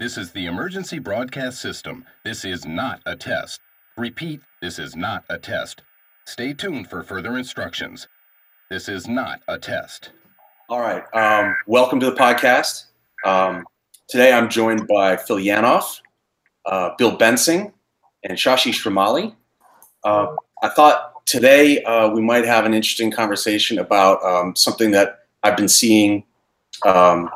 This is the emergency broadcast system. This is not a test. Repeat, this is not a test. Stay tuned for further instructions. This is not a test. All right. Um, welcome to the podcast. Um, today I'm joined by Phil Yanoff, uh, Bill Bensing, and Shashi Shramali. Uh, I thought today uh, we might have an interesting conversation about um, something that I've been seeing um,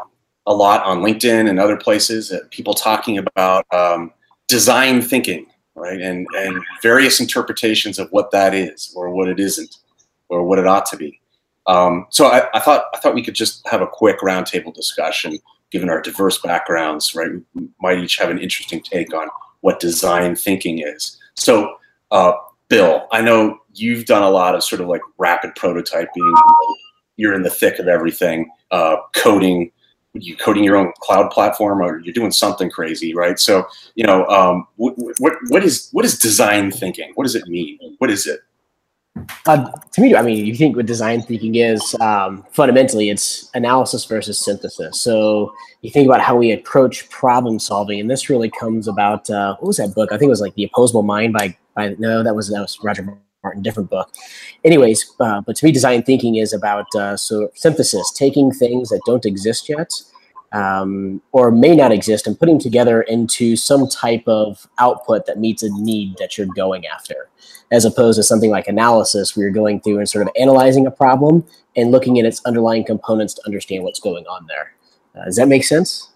a lot on LinkedIn and other places, uh, people talking about um, design thinking, right? And, and various interpretations of what that is or what it isn't or what it ought to be. Um, so I, I, thought I thought we could just have a quick roundtable discussion, given our diverse backgrounds, right? We might each have an interesting take on what design thinking is. So, uh, Bill, I know you've done a lot of sort of like rapid prototyping. You're in the thick of everything, uh, coding, you coding your own cloud platform or you're doing something crazy, right? So, you know, um, what, what, what is, what is design thinking? What does it mean? What is it? Uh, to me, I mean, you think what design thinking is um, fundamentally it's analysis versus synthesis. So you think about how we approach problem solving, and this really comes about. Uh, what was that book? I think it was like The Opposable Mind by by no, that was that was Roger Martin, different book. Anyways, uh, but to me, design thinking is about uh, so synthesis, taking things that don't exist yet um, or may not exist and putting together into some type of output that meets a need that you're going after, as opposed to something like analysis where you're going through and sort of analyzing a problem and looking at its underlying components to understand what's going on there. Uh, does that make sense?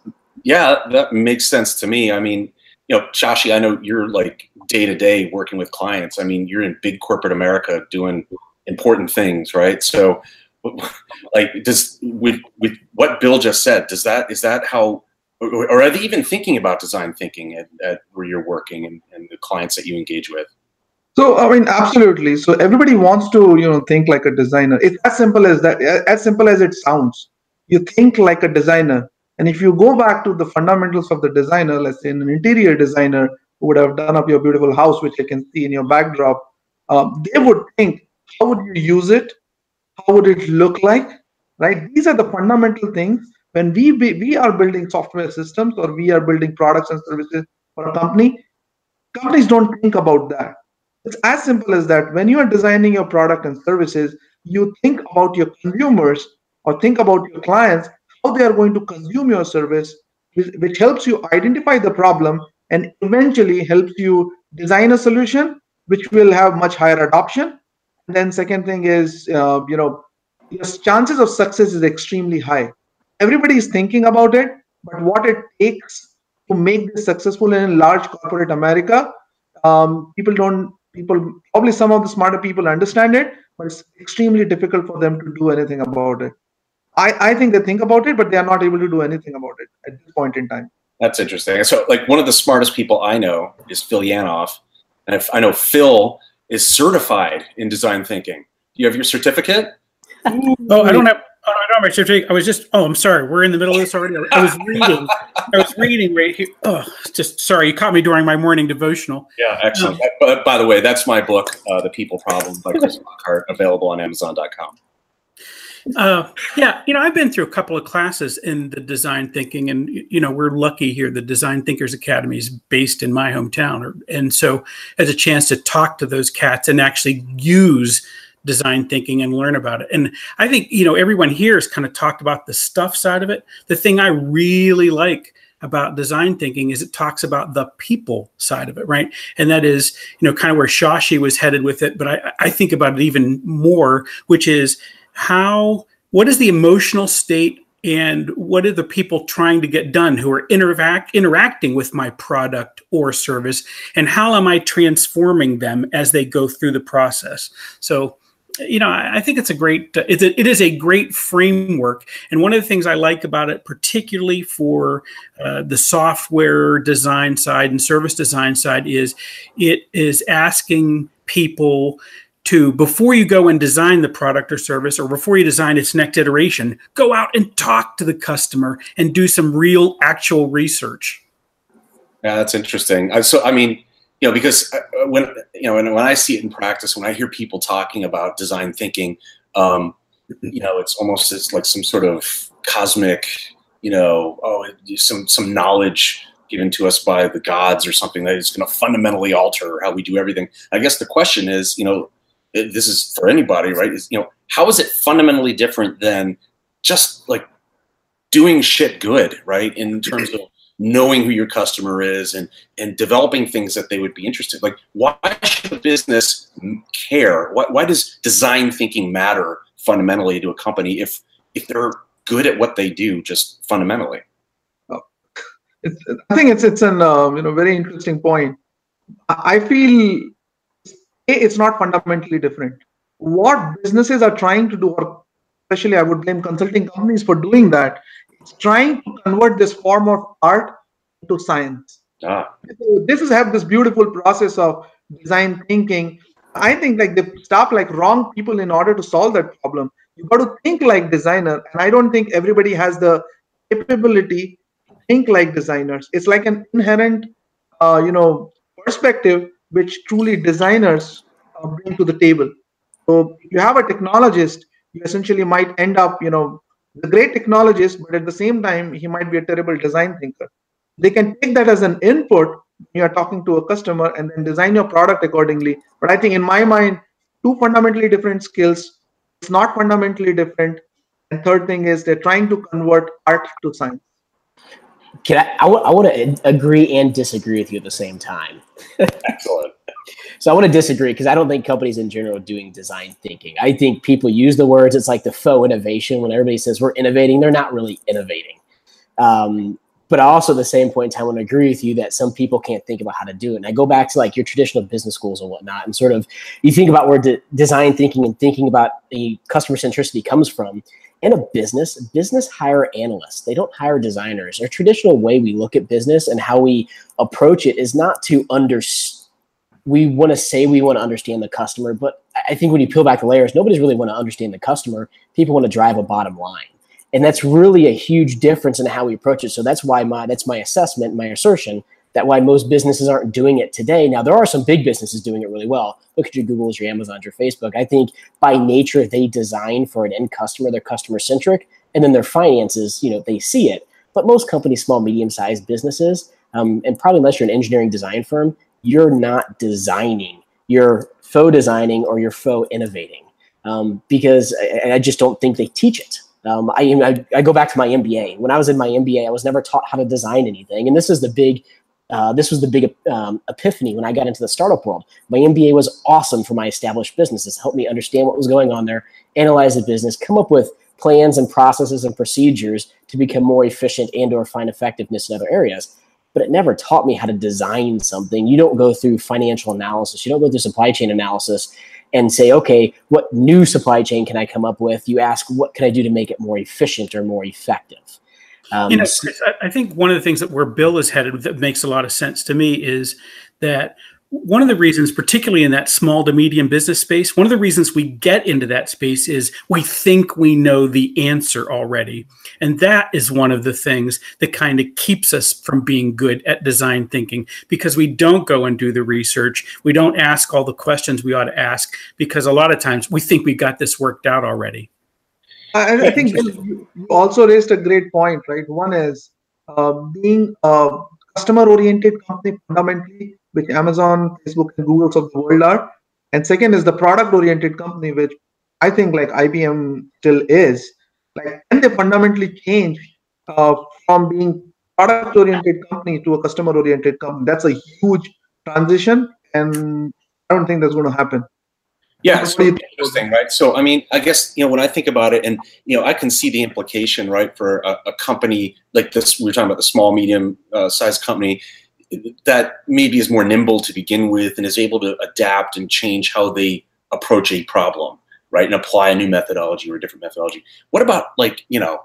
Yeah, that makes sense to me. I mean, you know, Shashi, I know you're like day to day working with clients. I mean, you're in big corporate America doing important things, right? So, like does with with what bill just said does that is that how or, are they even thinking about design thinking at, at where you're working and, and, the clients that you engage with? So i mean absolutely. So everybody wants to you know think like a designer. It's as simple as that as simple as it sounds. You think like a designer and if you go back to the fundamentals of the designer let's say an interior designer who would have done up your beautiful house which i can see in your backdrop um, they would think how would you use it? How would it look like? Right? These are the fundamental things. When we be, we are building software systems or we are building products and services for a company companies don't think about that. It's as simple as that. When you are designing your product and services you think about your consumers or think about your clients how they are going to consume your service which, helps you identify the problem and eventually helps you design a solution which will have much higher adoption and then second thing is, uh, you know, your chances of success is extremely high. Everybody is thinking about it, but what it takes to make this successful in large corporate America, um, people don't. People probably some of the smarter people understand it, but it's extremely difficult for them to do anything about it. I, I think they think about it, but they are not able to do anything about it at this point in time. That's interesting. So, like, one of the smartest people I know is Phil Yanoff, and if I know Phil is certified in design thinking. Do you have your certificate? oh, I don't have. Oh, I don't have my certificate. I was just. Oh, I'm sorry. We're in the middle of this already. I was reading. I was reading right here. Oh, just sorry. You caught me during my morning devotional. Yeah, excellent. Um, by, by, the way, that's my book, uh, "The People Problem" by Chris Lockhart, available on Amazon.com. Uh, yeah, you know, I've been through a couple of classes in the design thinking, and you know, we're lucky here. The Design Thinkers Academy is based in my hometown, and so as a chance to talk to those cats and actually use design thinking and learn about it. And I think you know, everyone here has kind of talked about the stuff side of it. The thing I really like about design thinking is it talks about the people side of it, right? And that is, you know, kind of where Shashi was headed with it. But I, I think about it even more, which is how what is the emotional state and what are the people trying to get done who are interact interacting with my product or service? And how am i transforming them as they go through the process? So you know i think it's a great it's a, it is a great framework. And one of the things i like about it particularly for uh, the software design side and service design side is it is asking people to before you go and design the product or service or before you design its next iteration go out and talk to the customer and do some real actual research yeah that's interesting so i mean you know because uh, when you know when, when i see it in practice when i hear people talking about design thinking um, you know it's almost it's like some sort of cosmic you know oh some some knowledge given to us by the gods or something that is going to fundamentally alter how we do everything. I guess the question is, you know, this is for anybody, right? Is you know, how is it fundamentally different than just like doing shit good, right? In terms of knowing who your customer is and and developing things that they would be interested. Like, why should a business care? Why, why does design thinking matter fundamentally to a company if if they're good at what they do, just fundamentally? I think it's it's an um, you know very interesting point. I feel it's not fundamentally different. What businesses are trying to do, or especially I would blame consulting companies for doing that, it's trying to convert this form of art into science. Ah. So this is have this beautiful process of design thinking. I think like they stop like wrong people in order to solve that problem. You've got to think like designer, and I don't think everybody has the capability to think like designers. It's like an inherent, uh, you know, perspective which truly designers uh, bring to the table. So you have a technologist, you essentially might end up, you know, a great technologist, but at the same time, he might be a terrible design thinker. They can take that as an input you are talking to a customer and then design your product accordingly. But I think in my mind, two fundamentally different skills. It's not fundamentally different. And third thing is they're trying to convert art to science. Can I? I, w- I want to agree and disagree with you at the same time. Excellent. So I want to disagree because I don't think companies in general are doing design thinking. I think people use the words. It's like the faux innovation. When everybody says we're innovating, they're not really innovating. Um, but also, at the same point in time, want to agree with you that some people can't think about how to do it. And I go back to like your traditional business schools and whatnot, and sort of you think about where de- design thinking and thinking about the customer centricity comes from. In a business, business hire analysts. They don't hire designers. Our traditional way we look at business and how we approach it is not to understand we want to say we want to understand the customer, but I think when you peel back the layers, nobody's really want to understand the customer. People want to drive a bottom line. And that's really a huge difference in how we approach it. So that's why my that's my assessment, my assertion that why most businesses aren't doing it today. Now there are some big businesses doing it really well. Look at your Googles, your Amazons, your Facebook. I think by nature they design for an end customer, they're customer centric, and then their finances, you know, they see it. But most companies, small, medium sized businesses, um, and probably unless you're an engineering design firm, you're not designing. You're faux designing or you're faux innovating um, because I, I, just don't think they teach it. Um, I, I, I, go back to my MBA. When I was in my MBA, I was never taught how to design anything. And this is the big, uh, this was the big um, epiphany when I got into the startup world. My MBA was awesome for my established businesses, helped me understand what was going on there, analyze the business, come up with plans and processes and procedures to become more efficient and or find effectiveness in other areas but it never taught me how to design something. You don't go through financial analysis, you don't go through supply chain analysis and say, okay, what new supply chain can I come up with? You ask, what can I do to make it more efficient or more effective? Um, you know, I think one of the things that where Bill is headed that makes a lot of sense to me is that one of the reasons, particularly in that small to medium business space, one of the reasons we get into that space is we think we know the answer already. And that is one of the things that kind of keeps us from being good at design thinking because we don't go and do the research. We don't ask all the questions we ought to ask because a lot of times we think we got this worked out already. I, I think you also raised a great point, right? One is uh, being a customer oriented company fundamentally which Amazon, Facebook, and Google's of the world are. And second is the product oriented company, which I think like IBM still is. Like, and they fundamentally change uh, from being product oriented company to a customer oriented company. That's a huge transition, and I don't think that's going to happen. Yeah, it's really interesting, right? So, I mean, I guess you know when I think about it, and you know, I can see the implication, right, for a, a company like this. We are talking about the small, medium uh, sized company that maybe is more nimble to begin with and is able to adapt and change how they approach a problem, right, and apply a new methodology or a different methodology. What about like you know,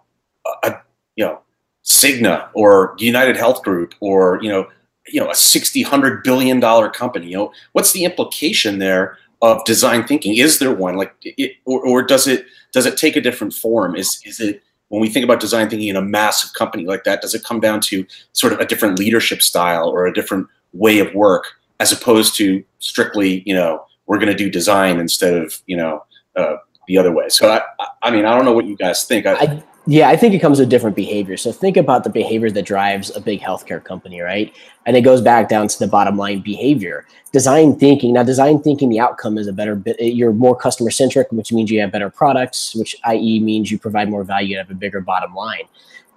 a, you know, Cigna or United Health Group or you know, you know, a sixty hundred billion dollar company? You know, what's the implication there of design thinking? Is there one like, it, or, or does it does it take a different form? Is is it when we think about design thinking in a massive company like that, does it come down to sort of a different leadership style or a different way of work as opposed to strictly, you know, we're going to do design instead of, you know, uh, the other way. So I, I mean, I don't know what you guys think. I, I, Yeah, I think it comes with different behavior. So think about the behavior that drives a big healthcare company, right? And it goes back down to the bottom line behavior. Design thinking. Now, design thinking, the outcome is a better bit. You're more customer centric, which means you have better products, which i.e. means you provide more value and have a bigger bottom line.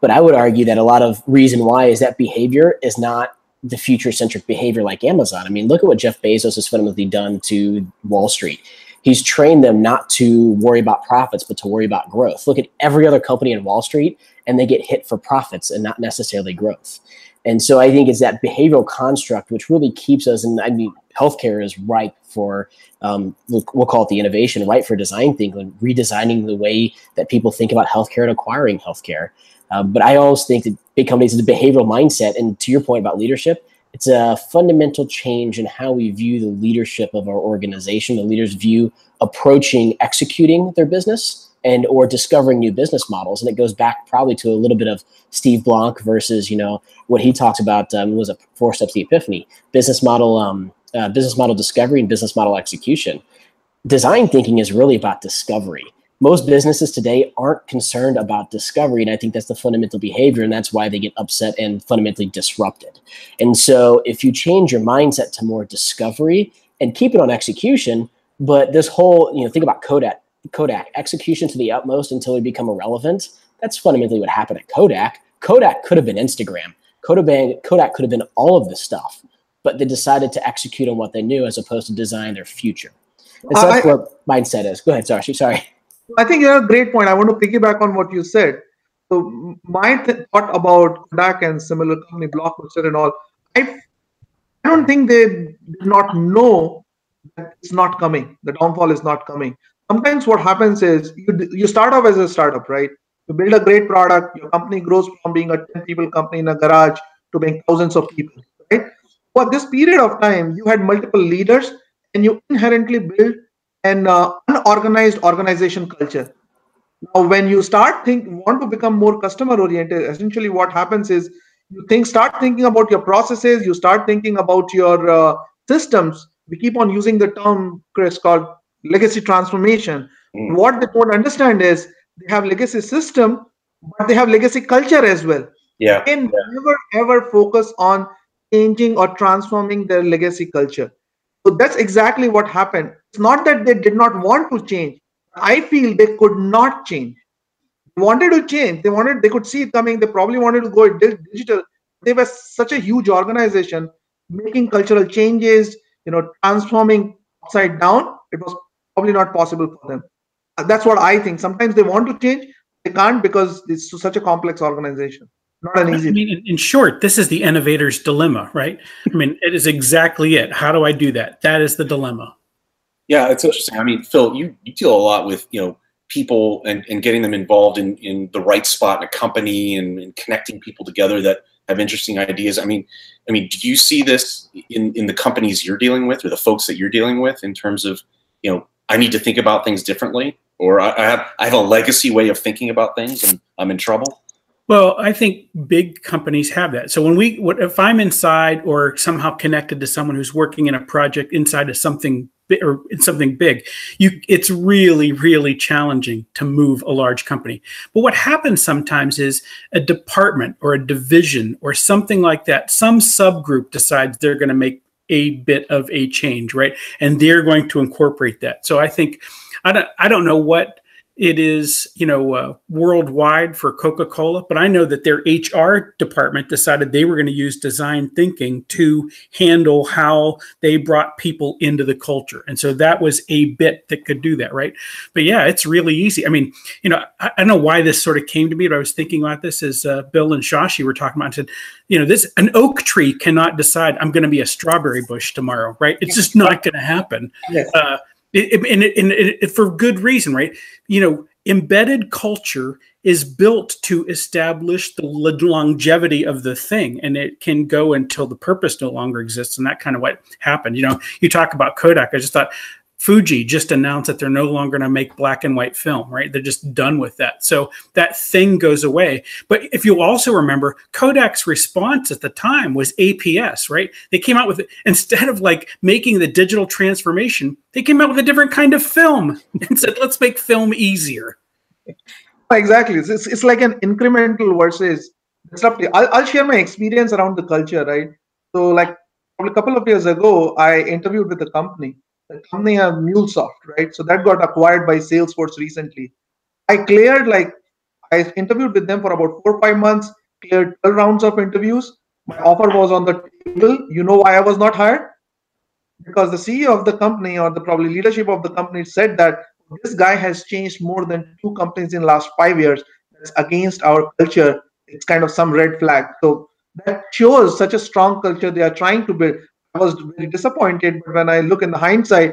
But I would argue that a lot of reason why is that behavior is not the future centric behavior like Amazon. I mean, look at what Jeff Bezos has fundamentally done to Wall Street he's trained them not to worry about profits, but to worry about growth. Look at every other company in Wall Street, and they get hit for profits and not necessarily growth. And so I think it's that behavioral construct which really keeps us. And I mean, healthcare is ripe for um, we'll, we'll, call it the innovation, right for design thinking, redesigning the way that people think about healthcare and acquiring healthcare. Um, but I always think that big companies is a behavioral mindset. And to your point about leadership, it's a fundamental change in how we view the leadership of our organization. The leaders view approaching executing their business and or discovering new business models. And it goes back probably to a little bit of steve blank versus you know what he talked about um, was a four steps to epiphany business model um, uh, business model discovery and business model execution. Design thinking is really about discovery most businesses today aren't concerned about discovery and i think that's the fundamental behavior and that's why they get upset and fundamentally disrupted. And so if you change your mindset to more discovery and keep it on execution but this whole you know think about kodak kodak execution to the utmost until it become irrelevant that's fundamentally what happened at kodak. Kodak could have been instagram. Kodak, kodak could have been all of this stuff but they decided to execute on what they knew as opposed to design their future. And so that's I, where mindset is? Go ahead sorry sorry I think you have a great point. I want to piggyback on what you said. So my th- thought about Kodak and similar company, Blockbuster and all, I, I don't think they did not know that it's not coming. The downfall is not coming. Sometimes what happens is you you start off as a startup, right? You build a great product. Your company grows from being a ten people company in a garage to being thousands of people, right? For this period of time, you had multiple leaders, and you inherently build an uh, unorganized organization culture. Now, when you start think want to become more customer oriented, essentially what happens is you think start thinking about your processes, you start thinking about your uh, systems. We keep on using the term, Chris, called legacy transformation. Mm. What they don't understand is they have legacy system, but they have legacy culture as well. Yeah. They can yeah. never ever focus on changing or transforming their legacy culture. So that's exactly what happened. It's not that they did not want to change. I feel they could not change. They wanted to change. They wanted, they could see it coming. They probably wanted to go digital. They were such a huge organization, making cultural changes, you know, transforming upside down. It was probably not possible for them. That's what I think. Sometimes they want to change, they can't because it's such a complex organization not an easy. I mean, in, in, short, this is the innovator's dilemma, right? I mean, it is exactly it. How do I do that? That is the dilemma. Yeah, it's interesting. I mean, Phil, you, you deal a lot with you know people and, and getting them involved in, in the right spot in a company and, and connecting people together that have interesting ideas. I mean, I mean, do you see this in, in the companies you're dealing with or the folks that you're dealing with in terms of, you know, I need to think about things differently or I, I have I have a legacy way of thinking about things and I'm in trouble? Well, I think big companies have that. So when we, if I'm inside or somehow connected to someone who's working in a project inside of something or in something big, you, it's really, really challenging to move a large company. But what happens sometimes is a department or a division or something like that, some subgroup decides they're going to make a bit of a change, right? And they're going to incorporate that. So I think I don't I don't know what it is you know uh, worldwide for coca-cola but i know that their hr department decided they were going to use design thinking to handle how they brought people into the culture. And so that was a bit that could do that right? But yeah it's really easy. I mean you know i, I don't know why this sort of came to me but i was thinking about this as uh, bill and shashi were talking about. And said you know this an oak tree cannot decide i'm going to be a strawberry bush tomorrow right? It's just not going to happen uh, it, and, it, and it, for good reason, right? You know, embedded culture is built to establish the longevity of the thing, and it can go until the purpose no longer exists, and that kind of what happened. You know, you talk about Kodak. I just thought Fuji just announced that they're no longer going to make black and white film, right? They're just done with that. So that thing goes away. But if you also remember, Kodak's response at the time was APS, right? They came out with it instead of like making the digital transformation, they came out with a different kind of film and said, let's make film easier. exactly. It's, it's, it's like an incremental versus disruptive. I'll, I'll share my experience around the culture, right? So, like a couple of years ago, I interviewed with a company. The company have MuleSoft, right? So that got acquired by Salesforce recently. I cleared like I interviewed with them for about four or five months, cleared 12 rounds of interviews. My offer was on the table. You know why I was not hired? Because the CEO of the company or the probably leadership of the company said that this guy has changed more than two companies in last five years. That's against our culture. It's kind of some red flag. So that shows such a strong culture they are trying to build. I was very disappointed, but when I look in the hindsight,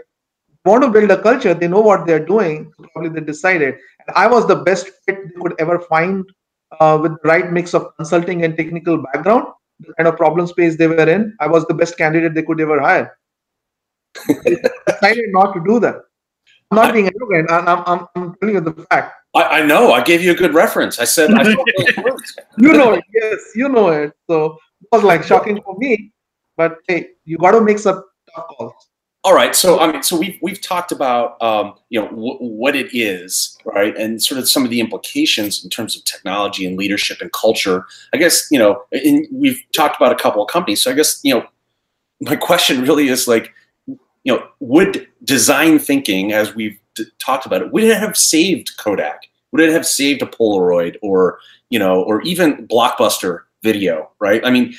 want to build a culture, they know what they're doing. Probably they decided. And I was the best fit they could ever find uh, with the right mix of consulting and technical background, the kind of problem space they were in. I was the best candidate they could ever hire. decided not to do that. I'm not being arrogant. I'm, I'm, I'm telling you the fact. I, I, know. I gave you a good reference. I said, I you know it. Yes, you know it. So it was like shocking for me. But hey, you got to make some tough calls. All right. So I mean, so we've we've talked about um, you know w- what it is, right, and sort of some of the implications in terms of technology and leadership and culture. I guess you know, and we've talked about a couple of companies. So I guess you know, my question really is like, you know, would design thinking, as we've d- talked about it, would it have saved Kodak? Would it have saved a Polaroid, or you know, or even Blockbuster Video? Right. I mean,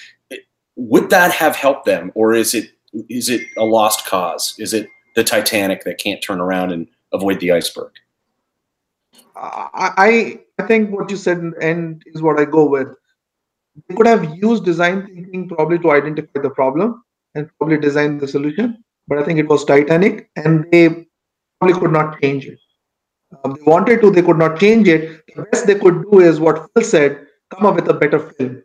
would that have helped them, or is it is it a lost cause? Is it the Titanic that can't turn around and avoid the iceberg? I I think what you said in the end is what I go with. They could have used design thinking probably to identify the problem and probably design the solution, but I think it was Titanic, and they probably could not change it. Um, they wanted to, they could not change it. The best they could do is what Phil said: come up with a better film.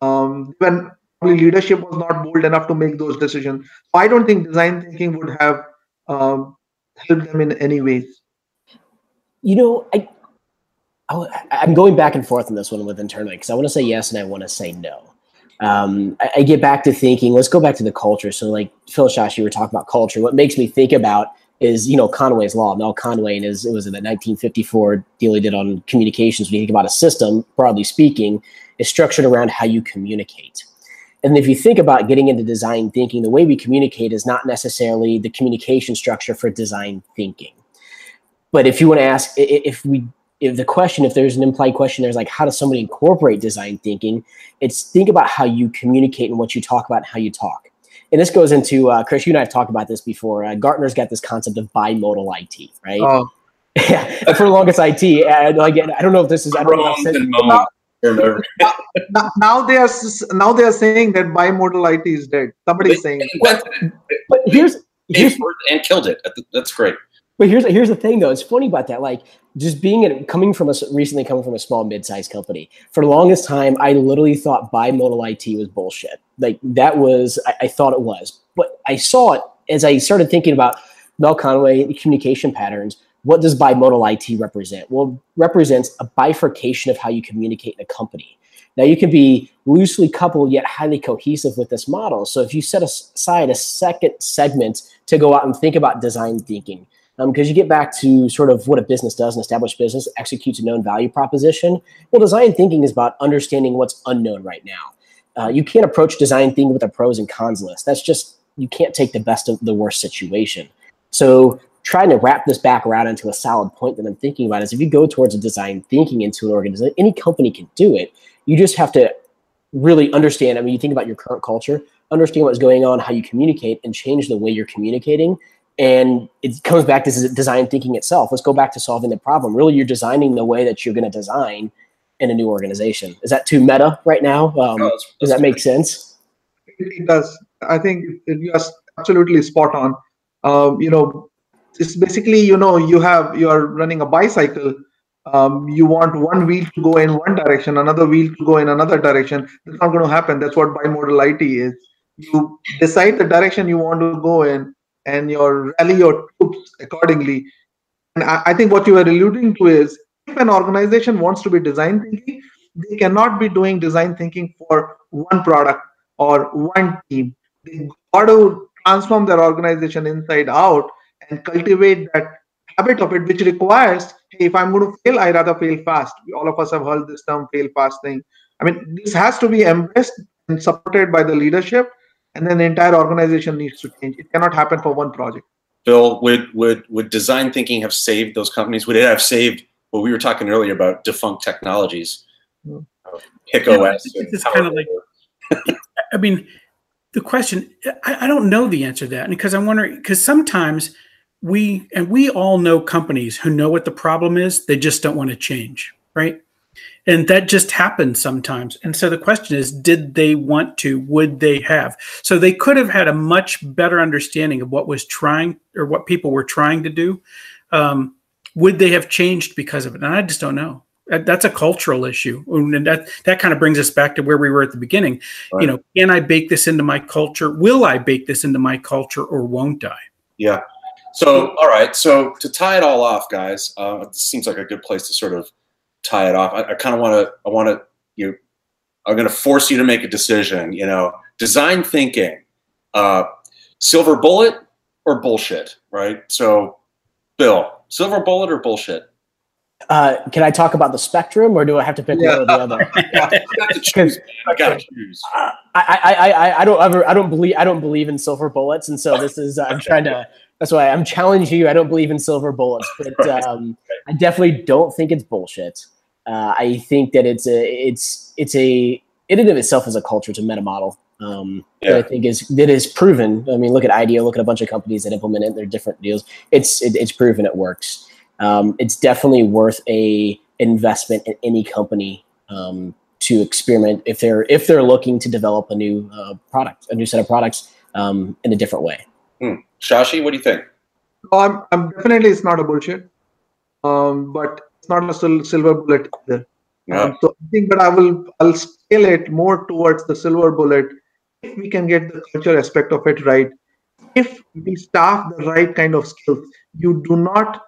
Um, when leadership was not bold enough to make those decisions. So I don't think design thinking would have um, helped them in any ways. You know, I, I am going back and forth on this one with internally because I want to say yes and I want to say no. Um, I, I, get back to thinking. Let's go back to the culture. So, like Phil Shashi, you were talking about culture. What makes me think about is you know Conway's law. Mel Conway and his it was in the 1954 deal he did on communications. When you think about a system, broadly speaking, is structured around how you communicate. And if you think about getting into design thinking, the way we communicate is not necessarily the communication structure for design thinking. But if you want to ask, if we, if the question, if there's an implied question, there's like, how does somebody incorporate design thinking? It's think about how you communicate and what you talk about and how you talk. And this goes into, uh, Chris, you and I have talked about this before. Uh, Gartner's got this concept of bimodal IT, right? Oh. yeah, for the longest IT, and again, I don't know if this is. I don't know now, now, they are now they are saying that bimodal IT is dead. Somebody's saying. But, but here's here's and killed it. That's great. But here's here's the thing though. It's funny about that. Like just being a, coming from a recently coming from a small mid-sized company. For the longest time, I literally thought bimodal IT was bullshit. Like that was I, I thought it was, but I saw it as I started thinking about Mel Conway communication patterns what does bimodal IT represent? Well, represents a bifurcation of how you communicate in a company. Now, you can be loosely coupled yet highly cohesive with this model. So, if you set aside a second segment to go out and think about design thinking, because um, you get back to sort of what a business does, an established business executes a known value proposition. Well, design thinking is about understanding what's unknown right now. Uh, you can't approach design thinking with a pros and cons list. That's just, you can't take the best of the worst situation. So trying to wrap this back around into a solid point that I'm thinking about is if you go towards a design thinking into an organization, any company can do it. You just have to really understand. I mean, you think about your current culture, understand what's going on, how you communicate, and change the way you're communicating. And it comes back to design thinking itself. Let's go back to solving the problem. Really, you're designing the way that you're going to design in a new organization. Is that too meta right now? Um, no, does that make sense? It does. I think you're absolutely spot on. Um, you know, it's basically you know you have you are running a bicycle um, you want one wheel to go in one direction another wheel to go in another direction. That's not going to happen. That's what bimodal it is. You decide the direction you want to go in and you rally your troops accordingly. And I, I think what you are alluding to is if an organization wants to be design thinking they cannot be doing design thinking for one product or one team. They got to transform their organization inside out and cultivate that habit of it, which requires, hey, if I'm going to fail, I rather fail fast. All of us have heard this term fail fast thing. I mean, this has to be embraced and supported by the leadership, and then the entire organization needs to change. It cannot happen for one project. Bill, would would would design thinking have saved those companies? Would it have saved what we were talking earlier about defunct technologies, Mm. HIC Yeah, OS? it's and just Power kinda like- I mean, the question, I, I don't know the answer to that. And because I'm wondering, because sometimes we, and we all know companies who know what the problem is, they just don't want to change, right? And that just happens sometimes. And so the question is, did they want to? Would they have? So they could have had a much better understanding of what was trying or what people were trying to do. Um, would they have changed because of it? And I just don't know. That's a cultural issue, and that that kind of brings us back to where we were at the beginning. Right. You know, can I bake this into my culture? Will I bake this into my culture, or won't I? Yeah. So, all right. So, to tie it all off, guys, uh, it seems like a good place to sort of tie it off. I, I kind of want to. I want to. You. I'm going to force you to make a decision. You know, design thinking, uh, silver bullet or bullshit, right? So, Bill, silver bullet or bullshit? Uh, can I talk about the spectrum, or do I have to pick Yeah. one or the other? Yeah, you have to choose. I got to choose. I, I, I, I- I don't ever, I don't believe, I don't believe in silver bullets, and so this is, I'm trying to. That's why I'm challenging you. I don't believe in silver bullets, but um, I definitely don't think it's bullshit. Uh, I think that it's a, it's, it's a, in and of itself is a culture, it's a meta model. Um, that I think is that is proven. I mean, look at IDEO, look at a bunch of companies that implement it. They're different deals. It's it, it's proven it works. Um, it's definitely worth a investment in any company um, to experiment if they're if they're looking to develop a new uh, product, a new set of products um, in a different way. Shashi, what do you think? No, I'm, I'm definitely it's not a bullshit, um, but it's not a sil- silver bullet either. Um, so I think, but I will I'll scale it more towards the silver bullet if we can get the culture aspect of it right. If we staff the right kind of skills, you do not,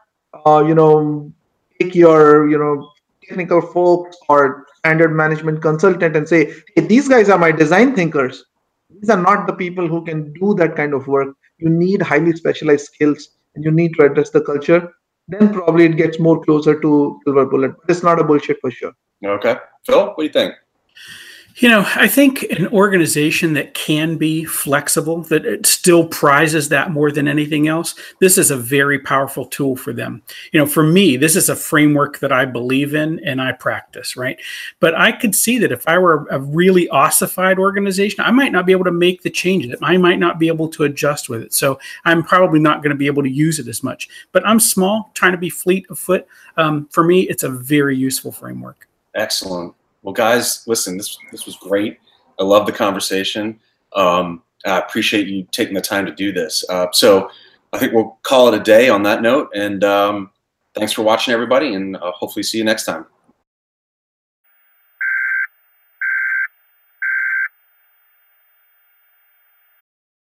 uh, you know, take your you know technical folks or standard management consultant and say, hey, these guys are my design thinkers. These are not the people who can do that kind of work. You need highly specialized skills, and you need to address the culture. Then probably it gets more closer to silver bullet. But it's not a bullshit for sure. Okay, Phil, what do you think? You know, I think an organization that can be flexible, that still prizes that more than anything else, this is a very powerful tool for them. You know, for me, this is a framework that I believe in and I practice, right? But I could see that if I were a really ossified organization, I might not be able to make the changes. That I might not be able to adjust with it. So I'm probably not going to be able to use it as much. But I'm small, trying to be fleet of foot. Um, for me, it's a very useful framework. Excellent. Well, guys, listen, this this was great. I love the conversation. Um, I appreciate you taking the time to do this. Uh, so I think we'll call it a day on that note. And um, thanks for watching, everybody, and uh, hopefully see you next time.